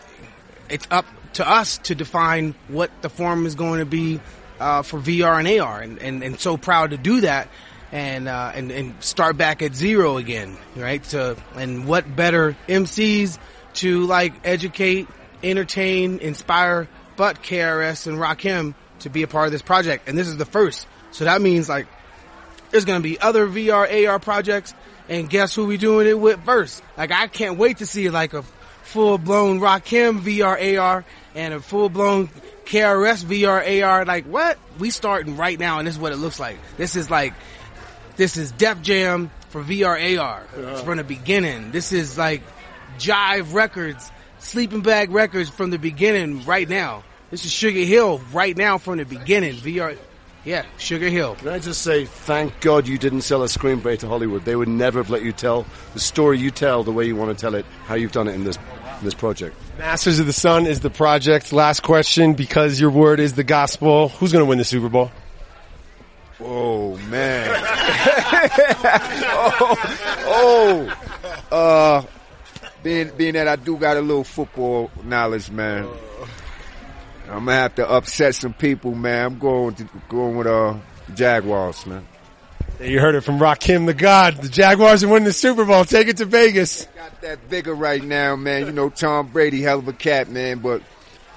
it's up to us to define what the form is going to be uh, for VR and AR, and, and and so proud to do that, and uh, and and start back at zero again, right? To and what better MCs to like educate, entertain, inspire, but KRS and Rakim to be a part of this project, and this is the first. So that means like there's gonna be other VR AR projects, and guess who we doing it with first? Like I can't wait to see like a full blown Rakim VR AR and a full blown KRS VR AR. Like what? We starting right now, and this is what it looks like. This is like this is Def Jam for VR AR from the beginning. This is like Jive Records, Sleeping Bag Records from the beginning right now. This is Sugar Hill right now from the beginning. VR, yeah, Sugar Hill. Can I just say, thank God you didn't sell a screenplay to Hollywood. They would never have let you tell the story you tell the way you want to tell it, how you've done it in this in this project. Masters of the Sun is the project. Last question, because your word is the gospel. Who's going to win the Super Bowl? Oh man. oh, oh, uh, being being that I do got a little football knowledge, man. I'm gonna have to upset some people, man. I'm going to going with uh the Jaguars, man. You heard it from Rakim the God. The Jaguars are winning the Super Bowl. Take it to Vegas. Got that vigor right now, man. You know Tom Brady, hell of a cat, man, but.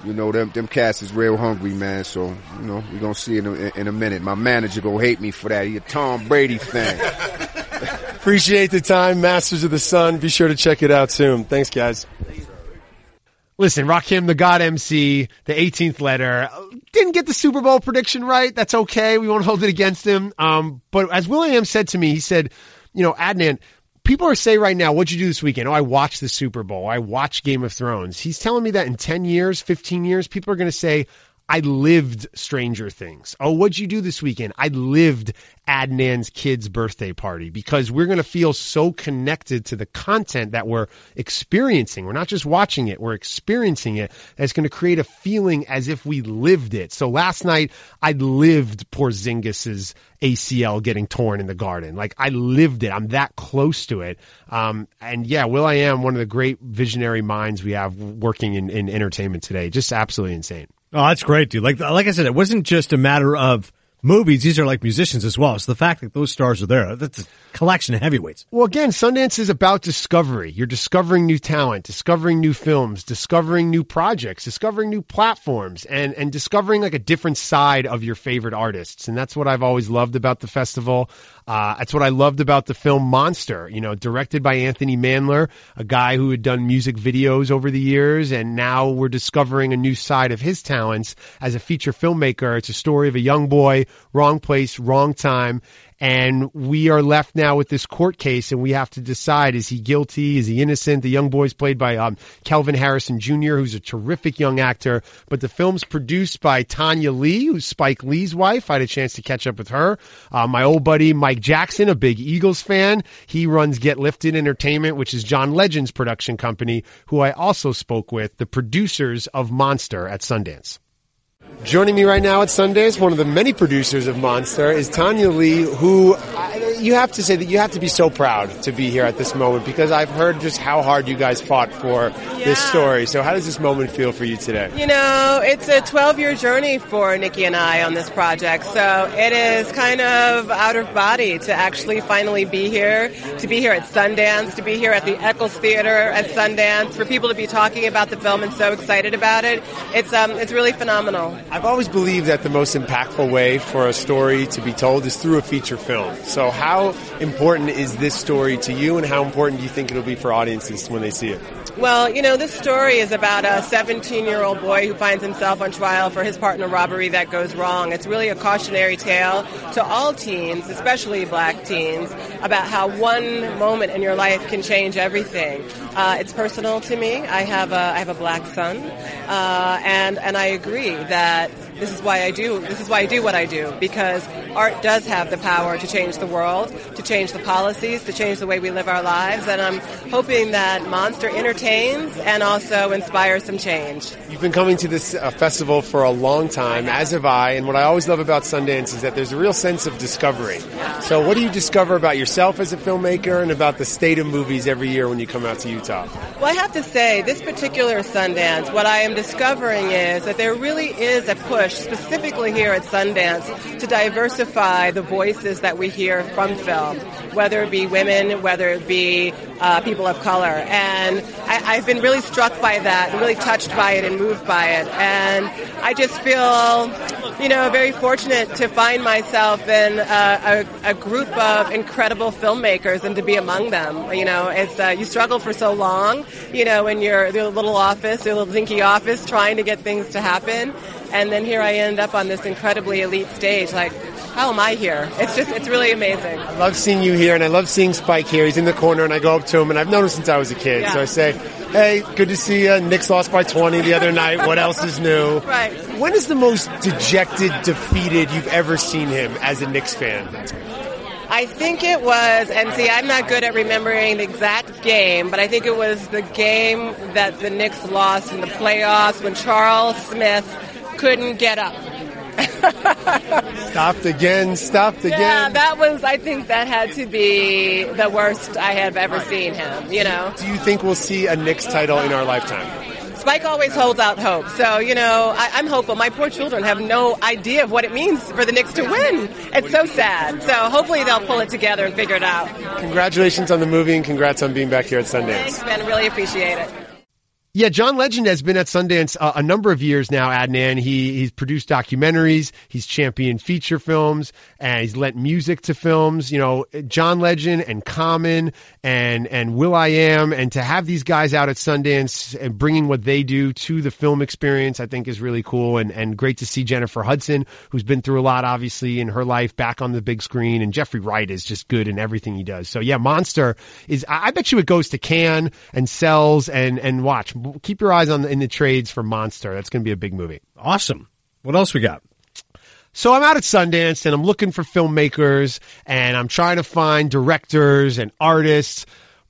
You know them them cats is real hungry, man. So you know we're gonna see in a, in a minute. My manager gonna hate me for that. He a Tom Brady fan. Appreciate the time, Masters of the Sun. Be sure to check it out soon. Thanks, guys. Listen, Rakim the God MC, the 18th letter, didn't get the Super Bowl prediction right. That's okay. We won't hold it against him. Um, but as William said to me, he said, you know, Adnan, people are saying right now, what'd you do this weekend? Oh, I watched the Super Bowl. I watched Game of Thrones. He's telling me that in 10 years, 15 years, people are going to say, I lived Stranger Things. Oh, what'd you do this weekend? I lived Adnan's kid's birthday party because we're going to feel so connected to the content that we're experiencing. We're not just watching it, we're experiencing it. It's going to create a feeling as if we lived it. So last night, I lived Porzingis's ACL getting torn in the garden. Like I lived it. I'm that close to it. Um, and yeah, will.i.am one of the great visionary minds we have working in, in entertainment today. Just absolutely insane. Oh, that's great, dude. Like, like I said, it wasn't just a matter of movies. These are like musicians as well. So the fact that those stars are there, that's a collection of heavyweights. Well, again, Sundance is about discovery. You're discovering new talent, discovering new films, discovering new projects, discovering new platforms, and, and discovering like a different side of your favorite artists. And that's what I've always loved about the festival. Uh, that's what I loved about the film Monster, you know, directed by Anthony Mandler, a guy who had done music videos over the years, and now we're discovering a new side of his talents as a feature filmmaker. It's a story of a young boy, wrong place, wrong time, and we are left now with this court case and we have to decide is he guilty? Is he innocent? The young boy's played by um, kelvin harrison jr who's a terrific young actor. But the film's produced by tonya lee who's spike lee's wife. I had a chance to catch up with her. Uh, my old buddy mike jackson a big eagles fan. He runs get lifted entertainment which is john legend's production company who i also spoke with the producers of monster at sundance Joining me right now at Sundance, one of the many producers of Monster, is Tonya Lee, who I, you have to say that you have to be so proud to be here at this moment because I've heard just how hard you guys fought for Yeah. this story. So how does this moment feel for you today? You know, it's a 12 year journey for Nikki and I on this project. So it is kind of out of body to actually finally be here, to be here at Sundance, to be here at the Eccles Theater at Sundance, for people to be talking about the film and so excited about it. It's, um, it's really phenomenal. I've always believed that the most impactful way for a story to be told is through a feature film. So how important is this story to you and how important do you think it'll be for audiences when they see it? Well, you know, this story is about a 17 year old boy who finds himself on trial for his part in a robbery that goes wrong. It's really a cautionary tale to all teens, especially black teens, about how one moment in your life can change everything. Uh, it's personal to me. I have a, I have a black son, uh, and, and I agree that this is why I do, this is why I do what I do, because art does have the power to change the world, to change the policies, to change the way we live our lives, and I'm hoping that Monster entertains and also inspires some change. You've been coming to this uh, festival for a long time, as have I, and what I always love about Sundance is that there's a real sense of discovery. So what do you discover about yourself as a filmmaker and about the state of movies every year when you come out to Utah? Well, I have to say, this particular Sundance, what I am discovering is that there really is a push push, specifically here at Sundance, to diversify the voices that we hear from film, whether it be women, whether it be uh, people of color. And I, I've been really struck by that, and really touched by it, and moved by it. And I just feel, you know, very fortunate to find myself in a, a, a group of incredible filmmakers and to be among them. You know, it's uh, you struggle for so long, you know, in your, your little office, your little dinky office, trying to get things to happen, and then here I end up on this incredibly elite stage. Like, how am I here? It's just, it's really amazing. I love seeing you here, and I love seeing Spike here. He's in the corner, and I go up to him, and I've known him since I was a kid. Yeah. So I say, "Hey, good to see you." Knicks lost by 20 the other night. What else is new? Right. When is the most dejected, defeated you've ever seen him as a Knicks fan? I think it was, and see, I'm not good at remembering the exact game, but I think it was the game that the Knicks lost in the playoffs when Charles Smith couldn't get up. Stopped again, stopped again. Yeah, that was, I think that had to be the worst I have ever seen him, you know? Do you think we'll see a Knicks title in our lifetime? Spike always holds out hope. So, you know, I, I'm hopeful. My poor children have no idea of what it means for the Knicks to win. It's so sad. So hopefully they'll pull it together and figure it out. Congratulations on the movie, and congrats on being back here at Sundance. Thanks, man. Really appreciate it. Yeah, John Legend has been at Sundance uh, a number of years now, Adnan. He, he's produced documentaries, he's championed feature films, and he's lent music to films. You know, John Legend and Common and, and will.i.am, and to have these guys out at Sundance and bringing what they do to the film experience, I think is really cool and, and great to see Jennifer Hudson, who's been through a lot, obviously, in her life back on the big screen, and Jeffrey Wright is just good in everything he does. So yeah, Monster is, I I bet you it goes to Cannes and sells and, and watch. Keep your eyes on the, in the trades for Monster. That's going to be a big movie. Awesome. What else we got? So I'm out at Sundance and I'm looking for filmmakers and I'm trying to find directors and artists.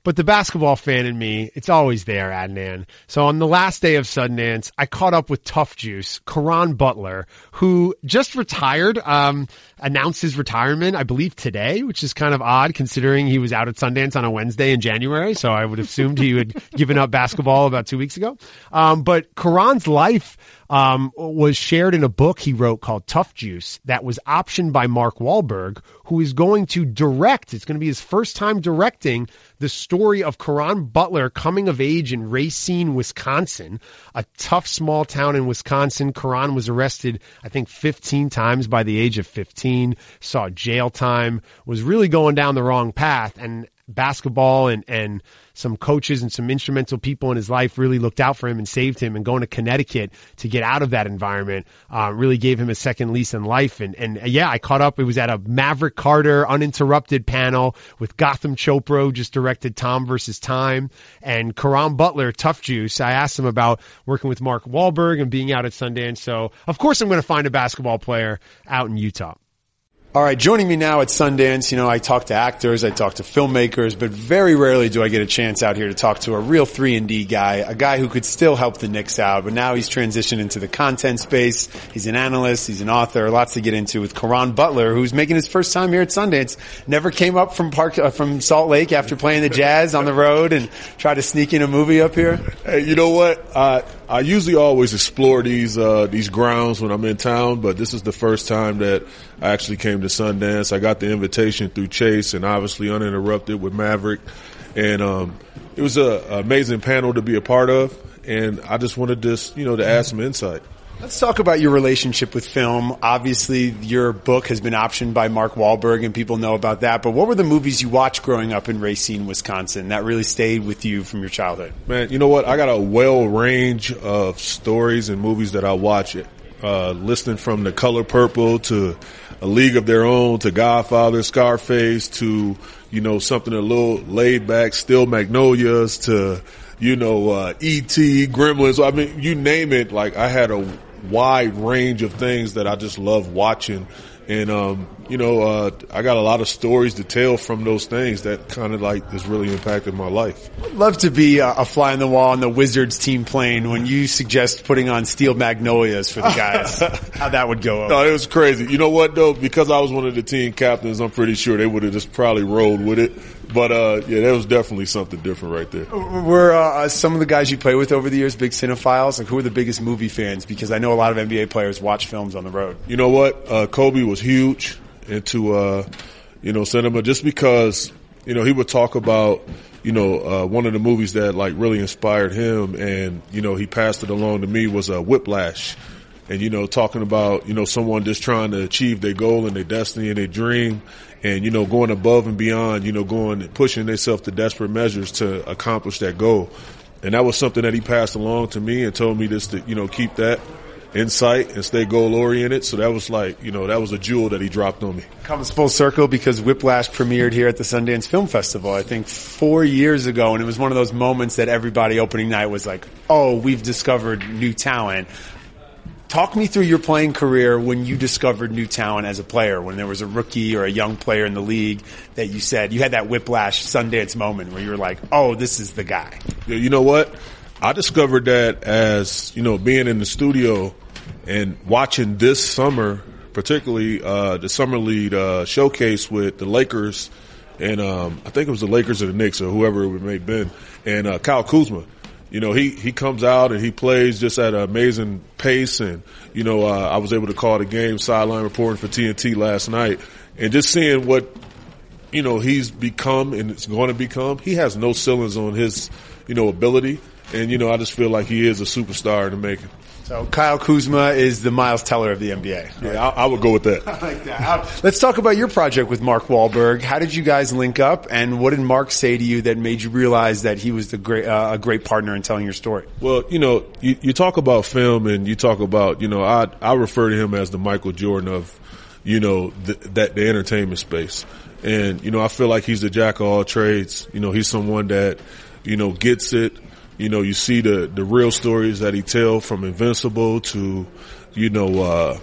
But the basketball fan in me, it's always there, Adnan. So on the last day of Sundance, I caught up with Tough Juice, Caron Butler, who just retired, um, announced his retirement, I believe today, which is kind of odd considering he was out at Sundance on a Wednesday in January. So I would have assumed he had given up basketball about two weeks ago. Um, but Caron's life, um, was shared in a book he wrote called Tough Juice that was optioned by Mark Wahlberg, who is going to direct. It's going to be his first time directing the story of Caron Butler coming of age in Racine, Wisconsin, a tough small town in Wisconsin. Caron was arrested, I think, 15 times by the age of 15, saw jail time, was really going down the wrong path, and basketball and, and some coaches and some instrumental people in his life really looked out for him and saved him and going to Connecticut to get out of that environment, uh, really gave him a second lease on life. And, and yeah, I caught up. It was at a Maverick Carter uninterrupted panel with Gotham Chopra, just directed Tom versus Time and Caron Butler, Tough Juice. I asked him about working with Mark Wahlberg and being out at Sundance. So of course I'm going to find a basketball player out in Utah. All right, joining me now at Sundance, you know, I talk to actors, I talk to filmmakers, but very rarely do I get a chance out here to talk to a real 3 and D guy, a guy who could still help the Knicks out, but now he's transitioned into the content space. He's an analyst, he's an author, lots to get into with Caron Butler, who's making his first time here at Sundance. Never came up from Park uh, from Salt Lake after playing the Jazz on the road and tried to sneak in a movie up here. Hey, you know what? I I usually always explore these uh, these grounds when I'm in town, but this is the first time that I actually came to Sundance. I got the invitation through Chase, and obviously uninterrupted with Maverick, and um, it was an amazing panel to be a part of. And I just wanted this, you know, to add some insight. Let's talk about your relationship with film. Obviously, your book has been optioned by Mark Wahlberg, and people know about that. But what were the movies you watched growing up in Racine, Wisconsin, that really stayed with you from your childhood? Man, you know what? I got a well range of stories and movies that I watch. Uh, listening from The Color Purple to A League of Their Own to Godfather, Scarface to, you know, something a little laid back, Still Magnolias to, you know, uh, E.T., Gremlins. I mean, you name it. Like I had a wide range of things that I just love watching. And, um, you know, uh, I got a lot of stories to tell from those things that kind of like has really impacted my life. I'd love to be a, a fly on the wall on the Wizards team plane when you suggest putting on steel magnolias for the guys. how that would go over. No, it was crazy. You know what though? Because I was one of the team captains, I'm pretty sure they would have just probably rolled with it. But uh, yeah, that was definitely something different right there. Were uh, some of the guys you play with over the years big cinephiles? Like, who are the biggest movie fans? Because I know a lot of NBA players watch films on the road. You know what? Uh, Kobe was huge into uh, you know cinema just because you know he would talk about you know uh, one of the movies that like really inspired him, and you know he passed it along to me was uh, Whiplash. And you know, talking about you know someone just trying to achieve their goal and their destiny and their dream, and you know going above and beyond, you know going pushing themselves to desperate measures to accomplish that goal. And that was something that he passed along to me and told me just to you know keep that insight and stay goal oriented. So that was like you know that was a jewel that he dropped on me. Comes full circle because Whiplash premiered here at the Sundance Film Festival, I think four years ago, and it was one of those moments that everybody opening night was like, "Oh, we've discovered new talent." Talk me through your playing career when you discovered new talent as a player, when there was a rookie or a young player in the league that you said you had that whiplash Sundance moment where you were like, oh, this is the guy. Yeah, you know what? I discovered that as, you know, being in the studio and watching this summer, particularly, uh, the summer lead, uh, showcase with the Lakers and, um, I think it was the Lakers or the Knicks or whoever it may have been and, uh, Kyle Kuzma you know, he, he comes out and he plays just at an amazing pace. And, you know, uh, I was able to call the game sideline reporting for TNT last night and just seeing what, you know, he's become and it's going to become. He has no ceilings on his, you know, ability. And, you know, I just feel like he is a superstar in the making. So Kyle Kuzma is the Miles Teller of the NBA. Yeah, I, I would go with that. I like that. Let's talk about your project with Mark Wahlberg. How did you guys link up, and what did Mark say to you that made you realize that he was the great, uh, a great partner in telling your story? Well, you know, you, you talk about film, and you talk about, you know, I I refer to him as the Michael Jordan of, you know, the, that the entertainment space, and you know, I feel like he's the jack of all trades. You know, he's someone that, you know, gets it you know, you see the, the real stories that he tell from Invincible to, you know, uh,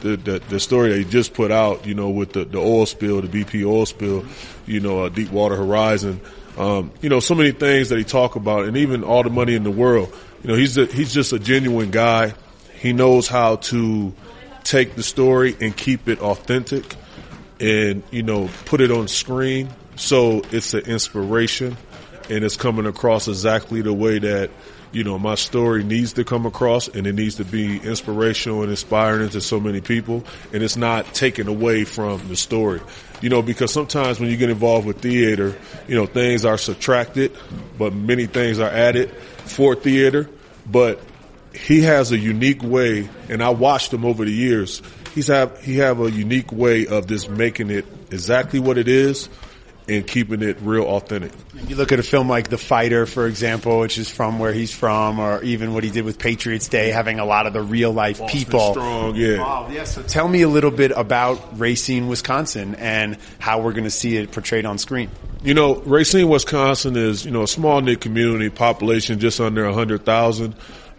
the, the, the story that he just put out, you know, with the, the oil spill, the BP oil spill, you know, uh, Deepwater Horizon, um, you know, so many things that he talk about and even all the money in the world. You know, he's a, he's just a genuine guy. He knows how to take the story and keep it authentic and, you know, put it on screen. So it's an inspiration and it's coming across exactly the way that you know my story needs to come across and it needs to be inspirational and inspiring to so many people and it's not taken away from the story. You know because sometimes when you get involved with theater you know things are subtracted but many things are added for theater. But he has a unique way and I watched him over the years. He's have he have a unique way of just making it exactly what it is and keeping it real authentic. You look at a film like The Fighter, for example, which is from where he's from, or even what he did with Patriots Day, having a lot of the real life Boston people. Strong, yeah. Wow, yeah. So tell me a little bit about Racine, Wisconsin, and how we're going to see it portrayed on screen. You know, Racine, Wisconsin is you know a small knit community, population just under a hundred thousand.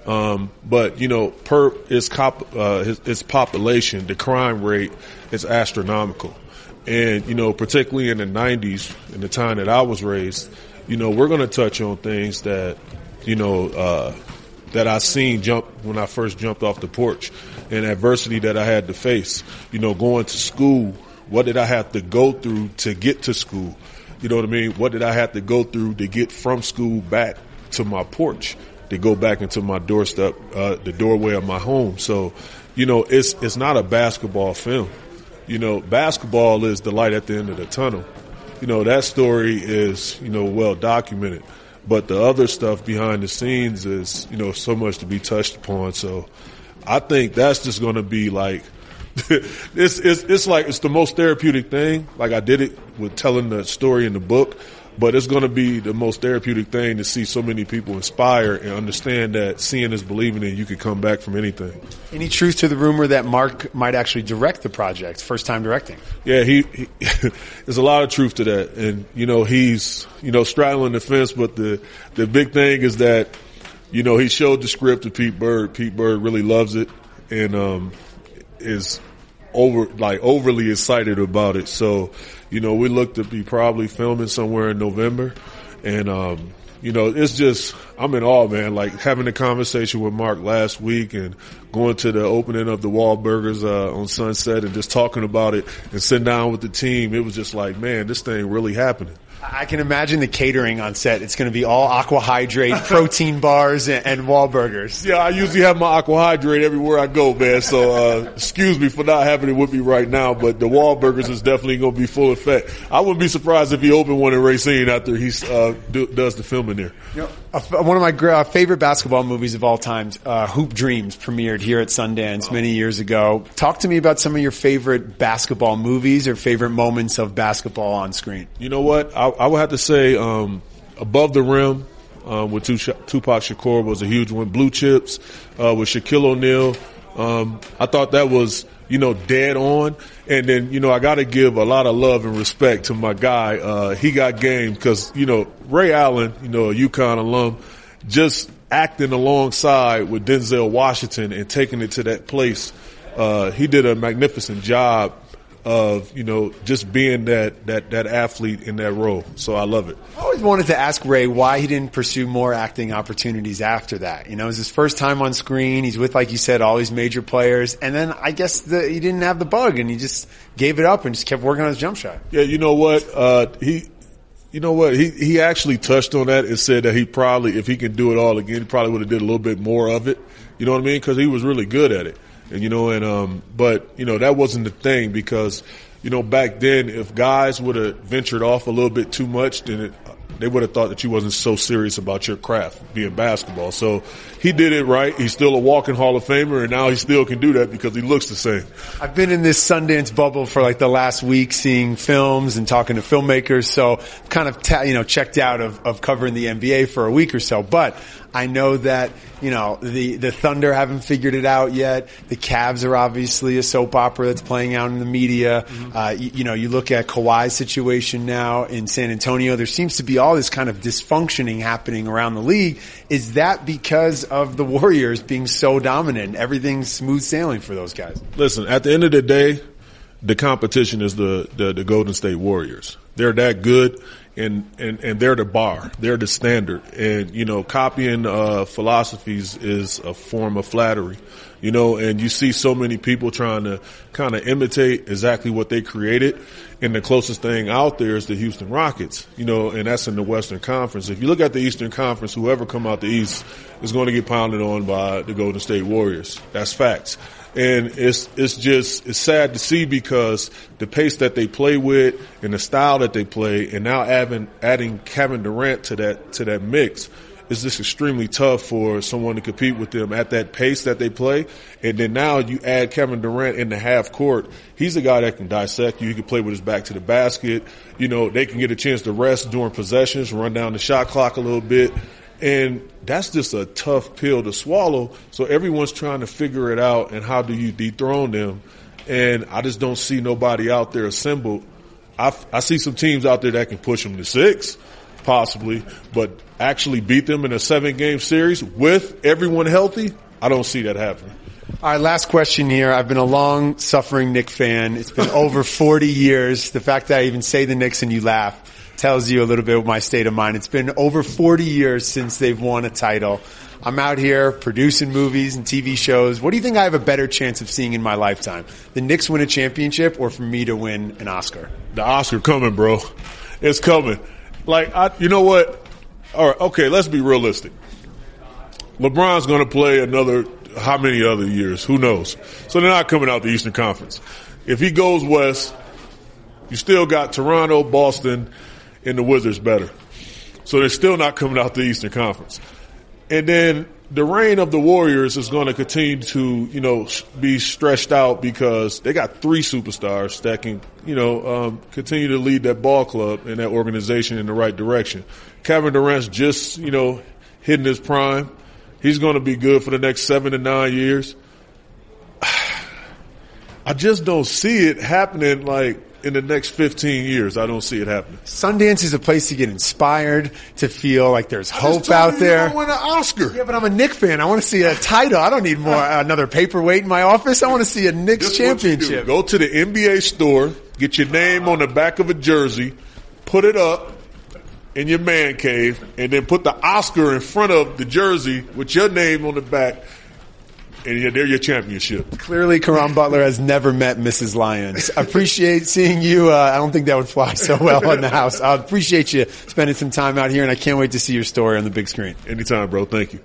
Um, but you know, per its, cop, uh, its, its population, the crime rate is astronomical. And, you know, particularly in the 90s, in the time that I was raised, you know, we're going to touch on things that, you know, uh, that I seen jump when I first jumped off the porch and adversity that I had to face. You know, going to school, what did I have to go through to get to school? You know what I mean? What did I have to go through to get from school back to my porch, to go back into my doorstep, uh, the doorway of my home? So, you know, it's, it's not a basketball film you know, basketball is the light at the end of the tunnel. You know, that story is, you know, well documented. But the other stuff behind the scenes is, you know, so much to be touched upon. So I think that's just going to be like, it's, it's, it's like, it's the most therapeutic thing. Like I did it with telling the story in the book, but it's going to be the most therapeutic thing to see so many people inspire and understand that seeing is believing and you can come back from anything. Any truth to the rumor that Mark might actually direct the project, first time directing? Yeah, he, he there's a lot of truth to that. And, you know, he's, you know, straddling the fence, but the, the big thing is that, you know, he showed the script to Pete Berg. Pete Berg really loves it and, um, is over, like overly excited about it. So, you know, we look to be probably filming somewhere in November and, um, you know, it's just I'm in awe, man. Like having a conversation with Mark last week and going to the opening of the Wahlburgers uh, on Sunset and just talking about it and sitting down with the team. It was just like, man, this thing really happening. I can imagine the catering on set. It's going to be all AquaHydrate, protein bars, and, and Wahlburgers. Yeah, I usually have my AquaHydrate everywhere I go, man. So uh, excuse me for not having it with me right now, but the Wahlburgers is definitely going to be full effect. I wouldn't be surprised if he opened one in Racine after he uh, do, does the filming there. You know, uh, one of my uh, favorite basketball movies of all time, uh, Hoop Dreams, premiered here at Sundance many years ago. Talk to me about some of your favorite basketball movies or favorite moments of basketball on screen. You know what? I, I would have to say um, Above the Rim um, with Tupac Shakur was a huge one. Blue Chips uh, with Shaquille O'Neal. Um, I thought that was you know dead on. And then you know I got to give a lot of love and respect to my guy. Uh, he got game because you know Ray Allen, you know a UConn alum, just acting alongside with Denzel Washington and taking it to that place. Uh, he did a magnificent job of you know just being that that that athlete in that role. So I love it. I always wanted to ask Ray why he didn't pursue more acting opportunities after that. You know, it was his first time on screen. He's with, like you said, all these major players, and then I guess the, he didn't have the bug, and he just gave it up and just kept working on his jump shot. Yeah, you know what? Uh, he. You know what? He he actually touched on that and said that he probably, if he can do it all again, he probably would have did a little bit more of it. You know what I mean? Because he was really good at it. And you know, and um, but you know that wasn't the thing because you know back then if guys would have ventured off a little bit too much, then it, they would have thought that you wasn't so serious about your craft being basketball. So he did it right. He's still a walking Hall of Famer, and now he still can do that because he looks the same. I've been in this Sundance bubble for like the last week, seeing films and talking to filmmakers. So kind of ta- you know checked out of, of covering the NBA for a week or so. But I know that, you know, the, the Thunder haven't figured it out yet. The Cavs are obviously a soap opera that's playing out in the media. Mm-hmm. Uh, you, you, know, you look at Kawhi's situation now in San Antonio. There seems to be all this kind of dysfunctioning happening around the league. Is that because of the Warriors being so dominant? Everything's smooth sailing for those guys. Listen, at the end of the day, the competition is the, the, the Golden State Warriors. They're that good and, and, and they're the bar. They're the standard. And, you know, copying, uh, philosophies is a form of flattery, you know, and you see so many people trying to kind of imitate exactly what they created. And the closest thing out there is the Houston Rockets, you know, and that's in the Western Conference. If you look at the Eastern Conference, whoever come out the East is going to get pounded on by the Golden State Warriors. That's facts and it's it's just it's sad to see because the pace that they play with and the style that they play, and now adding adding Kevin Durant to that to that mix is just extremely tough for someone to compete with them at that pace that they play. And then now you add Kevin Durant in the half court. He's a guy that can dissect you. He can play with his back to the basket. You know, they can get a chance to rest during possessions, run down the shot clock a little bit. And that's just a tough pill to swallow. So everyone's trying to figure it out and how do you dethrone them? And I just don't see nobody out there assembled. I, I see some teams out there that can push them to six, possibly, but actually beat them in a seven game series with everyone healthy. I don't see that happening. All right, last question here. I've been a long suffering Knick fan. It's been over 40 years. The fact that I even say the Knicks and you laugh tells you a little bit of my state of mind. It's been over 40 years since they've won a title. I'm out here producing movies and TV shows. What do you think I have a better chance of seeing in my lifetime? The Knicks win a championship or for me to win an Oscar? The Oscar coming, bro. It's coming. Like, I, you know what? All right, okay, let's be realistic. LeBron's going to play another, how many other years? Who knows? So they're not coming out the Eastern Conference. If he goes west, you still got Toronto, Boston, and the Wizards better. So they're still not coming out the Eastern Conference. And then the reign of the Warriors is going to continue to, you know, be stretched out because they got three superstars that can, you know, um, continue to lead that ball club and that organization in the right direction. Kevin Durant's just, you know, hitting his prime. He's going to be good for the next seven to nine years. I just don't see it happening like in the next 15 years. I don't see it happening. Sundance is a place to get inspired, to feel like there's hope out there. I win an Oscar. Yeah, but I'm a Knick fan. I want to see a title. I don't need more another paperweight in my office. I want to see a Knicks This championship. Go to the NBA store, get your name on the back of a jersey, put it up, in your man cave and then put the Oscar in front of the jersey with your name on the back and yeah, they're your championship. Clearly, Caron Butler has never met Mrs. Lyons. Appreciate seeing you. Uh, I don't think that would fly so well in the house. I appreciate you spending some time out here, and I can't wait to see your story on the big screen. Anytime, bro. Thank you.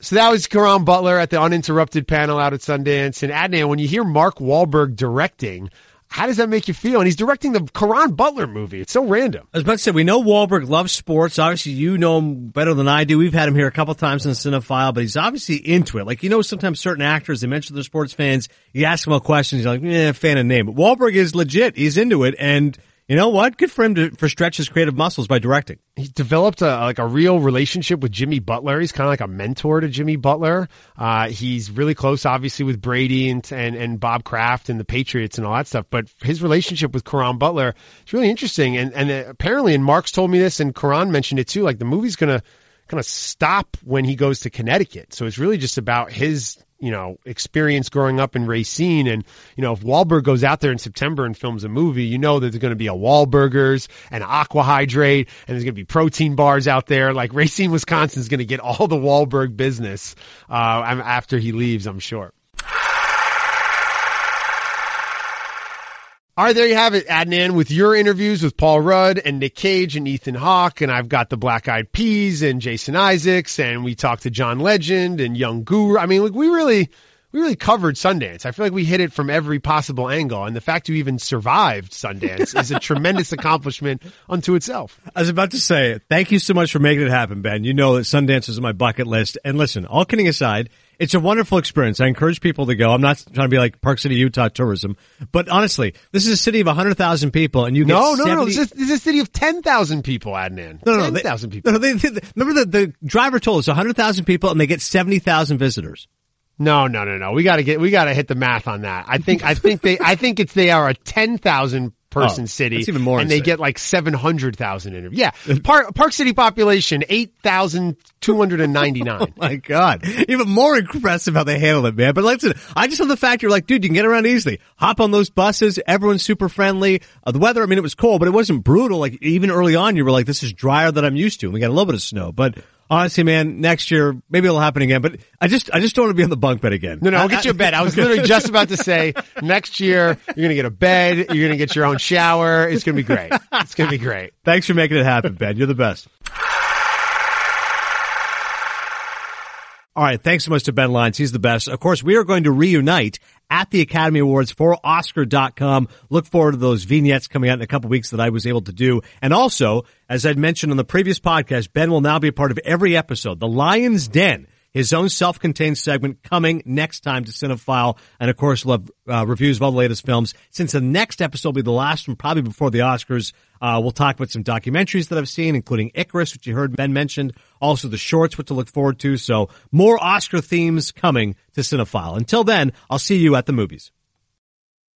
So that was Caron Butler at the uninterrupted panel out at Sundance. And Adnan, when you hear Mark Wahlberg directing, how does that make you feel? And he's directing the Caron Butler movie. It's so random. About to say, we know Wahlberg loves sports. Obviously, you know him better than I do. We've had him here a couple times in Cinephile, but he's obviously into it. Like, you know, sometimes certain actors, they mention they're sports fans. You ask them a question, he's like, eh, fan of name. But Wahlberg is legit. He's into it. And you know what? Good for him to for stretch his creative muscles by directing. He developed a like a real relationship with Jimmy Butler. He's kind of like a mentor to Jimmy Butler. Uh, he's really close, obviously, with Brady and, and and Bob Kraft and the Patriots and all that stuff. But his relationship with Caron Butler is really interesting. And and apparently, and Mark's told me this, and Caron mentioned it too. Like the movie's gonna kind of stop when he goes to Connecticut. So it's really just about his you know, experience growing up in Racine. And, you know, if Wahlberg goes out there in September and films a movie, you know that there's going to be a Wahlburgers and AquaHydrate and there's going to be protein bars out there. Like Racine, Wisconsin is going to get all the Wahlberg business, uh, after he leaves, I'm sure. All right, there you have it, Adnan, with your interviews with Paul Rudd and Nick Cage and Ethan Hawke, and I've got the Black Eyed Peas and Jason Isaacs, and we talked to John Legend and Young Guru. I mean, like we really, we really covered Sundance. I feel like we hit it from every possible angle, and the fact you even survived Sundance is a tremendous accomplishment unto itself. I was about to say, thank you so much for making it happen, Ben. You know that Sundance is on my bucket list, and listen, all kidding aside, it's a wonderful experience. I encourage people to go. I'm not trying to be like Park City, Utah tourism, but honestly, this is a city of 100,000 people and you get No, no, 70... no. This is, this is a city of 10,000 people, Adnan. No, no, 10,000 people. No, they, they, remember the, the driver told us 100,000 people and they get 70,000 visitors. No, no, no, no. We gotta get, we gotta hit the math on that. I think, I think they, I think it's, they are a 10,000 person Oh, city. even more And they get like 700,000 interviews. Yeah. Park, Park City population, 8,299. My God, even more impressive how they handle it, man. But listen, I just love the fact you're like, dude, you can get around easily. Hop on those buses. Everyone's super friendly. Uh, the weather, I mean, it was cold, but it wasn't brutal. Like even early on, you were like, this is drier than I'm used to. And we got a little bit of snow, but honestly, man, next year maybe it'll happen again. But I just, I just don't want to be on the bunk bed again. No, no, I'll get you a bed. I was literally just about to say next year you're going to get a bed. You're going to get your own shower. It's going to be great. It's going to be great. Thanks for making it happen, Ben. You're the best. All right. Thanks so much to Ben Lyons. He's the best. Of course, we are going to reunite at the Academy Awards for Oscar.com. Look forward to those vignettes coming out in a couple weeks that I was able to do. And also, as I'd mentioned on the previous podcast, Ben will now be a part of every episode. The Lion's Den his own self-contained segment coming next time to Cinephile. And of course, we'll uh, reviews of all the latest films. Since the next episode will be the last one, probably before the Oscars, uh, we'll talk about some documentaries that I've seen, including Icarus, which you heard Ben mentioned, also the shorts, what to look forward to. So more Oscar themes coming to Cinephile. Until then, I'll see you at the movies.